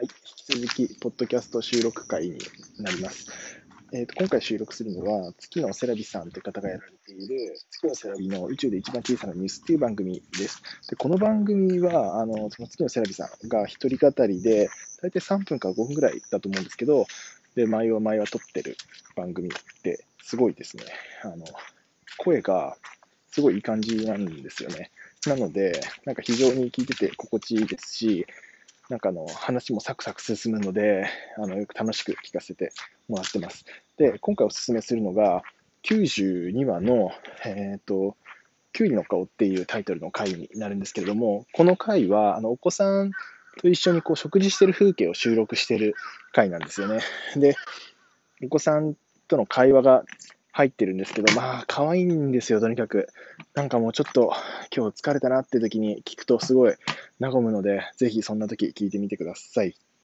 はい、引き続き、ポッドキャスト収録会になります。えーと、今回収録するのは、月のセラビさんという方がやられている、月のセラビの宇宙で一番小さなニュースという番組です。でこの番組は、あのその月のセラビさんが一人語りで、大体3分から5分ぐらいだと思うんですけど、で、毎は毎は撮ってる番組ってすごいですね。あの、声がすごいいい感じなんですよね。なので、なんか非常に聞いてて心地いいですし、なんかあの話もサクサク進むので、あのよく楽しく聞かせてもらってます。で、今回お勧めするのが、92話の、えっ、ー、と、キュウリの顔っていうタイトルの回になるんですけれども、この回は、あの、お子さんと一緒にこう食事してる風景を収録してる回なんですよね。で、お子さんとの会話が入ってるんですけど、まあ、可愛いんですよ、とにかく。なんかもうちょっと、今日疲れたなって時に聞くとすごい和むので、ぜひそんな時聞いてみてください。